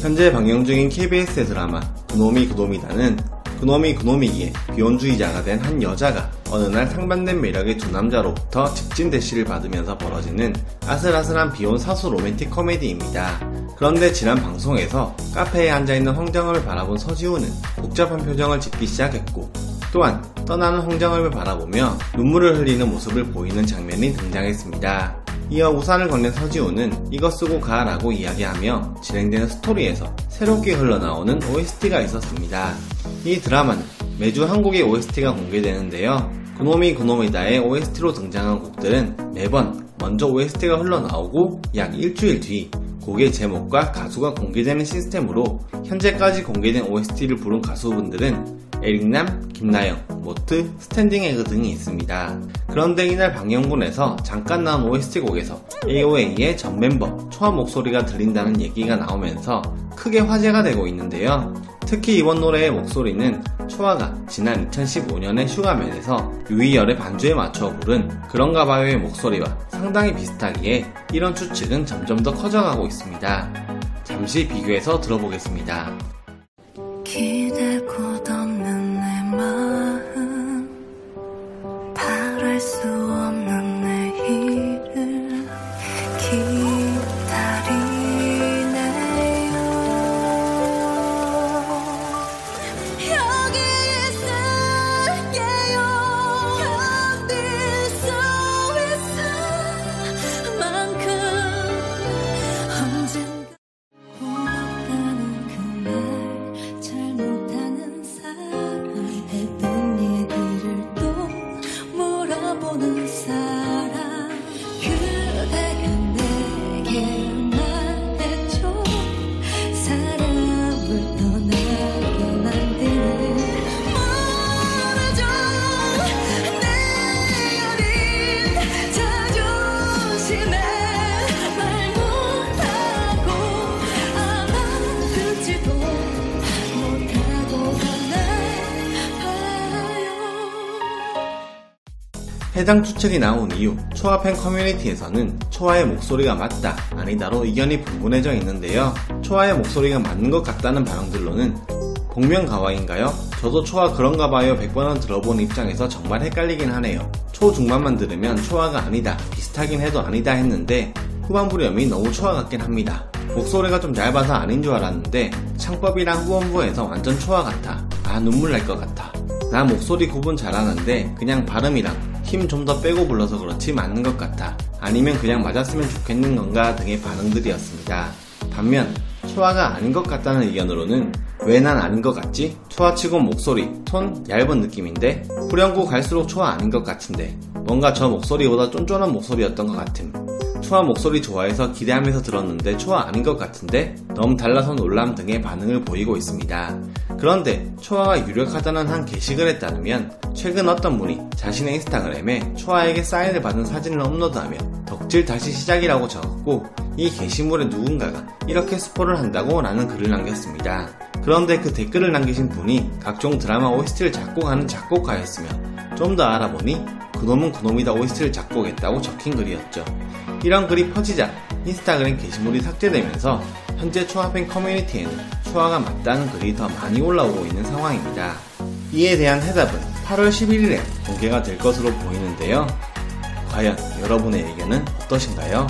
현재 방영 중인 KBS의 드라마 그놈이 그놈이다는 그놈이 그놈이기에 비혼주의자가 된 한 여자가 어느 날 상반된 매력의 두 남자로부터 직진 대시를 받으면서 벌어지는 아슬아슬한 비혼 사수 로맨틱 코미디입니다. 그런데 지난 방송에서 카페에 앉아있는 황정음을 바라본 서지우는 복잡한 표정을 짓기 시작했고 또한 떠나는 황정음을 바라보며 눈물을 흘리는 모습을 보이는 장면이 등장했습니다. 이어 우산을 건넨 서지우는 이거 쓰고 가라고 이야기하며 진행되는 스토리에서 새롭게 흘러나오는 OST가 있었습니다. 이 드라마는 매주 한국의 OST가 공개되는데요. 그놈이 그놈이다의 OST로 등장한 곡들은 매번 먼저 OST가 흘러나오고 약 일주일 뒤 곡의 제목과 가수가 공개되는 시스템으로 현재까지 공개된 OST를 부른 가수분들은 에릭남, 김나영, 모트, 스탠딩 에그 등이 있습니다. 그런데 이날 방영분에서 잠깐 나온 OST 곡에서 AOA의 전 멤버 초아 목소리가 들린다는 얘기가 나오면서 크게 화제가 되고 있는데요. 특히 이번 노래의 목소리는 초아가 지난 2015년의 슈가맨에서 유이열의 반주에 맞춰 부른 그런가 봐요의 목소리와 상당히 비슷하기에 이런 추측은 점점 더 커져가고 있습니다. 잠시 비교해서 들어보겠습니다. 해당 추측이 나온 이후 초아 팬 커뮤니티에서는 초아의 목소리가 맞다, 아니다로 의견이 분분해져 있는데요. 초아의 목소리가 맞는 것 같다는 반응들로는 복면 가와인가요? 저도 초아 그런가 봐요 100번은 들어본 입장에서 정말 헷갈리긴 하네요. 초중반만 들으면 초아가 아니다, 비슷하긴 해도 아니다 했는데 후반부렴이 너무 초아 같긴 합니다. 목소리가 좀 얇아서 아닌 줄 알았는데 창법이랑 후원부에서 완전 초아 같아. 아 눈물 날 것 같아. 나 목소리 구분 잘하는데 그냥 발음이랑 힘 좀 더 빼고 불러서 그렇지 맞는 것 같아. 아니면 그냥 맞았으면 좋겠는 건가 등의 반응들이었습니다. 반면 초아가 아닌 것 같다는 의견으로는 왜 난 아닌 것 같지? 초아치고 목소리, 톤 얇은 느낌인데 후렴구 갈수록 초아 아닌 것 같은데 뭔가 저 목소리보다 쫀쫀한 목소리였던 것 같음. 초아 목소리 좋아해서 기대하면서 들었는데 초아 아닌 것 같은데 너무 달라서 놀람 등의 반응을 보이고 있습니다. 그런데 초아가 유력하다는 한 게시글에 따르면 최근 어떤 분이 자신의 인스타그램에 초아에게 사인을 받은 사진을 업로드하며 덕질 다시 시작이라고 적었고 이 게시물에 누군가가 이렇게 스포를 한다고 라는 글을 남겼습니다. 그런데 그 댓글을 남기신 분이 각종 드라마 OST를 작곡하는 작곡가였으며 좀 더 알아보니 그놈은 그놈이다 OST를 작곡했다고 적힌 글이었죠. 이런 글이 퍼지자 인스타그램 게시물이 삭제되면서 현재 초아팬 커뮤니티에는 초아가 맞다는 글이 더 많이 올라오고 있는 상황입니다. 이에 대한 해답은 8월 11일에 공개가 될 것으로 보이는데요. 과연 여러분의 의견은 어떠신가요?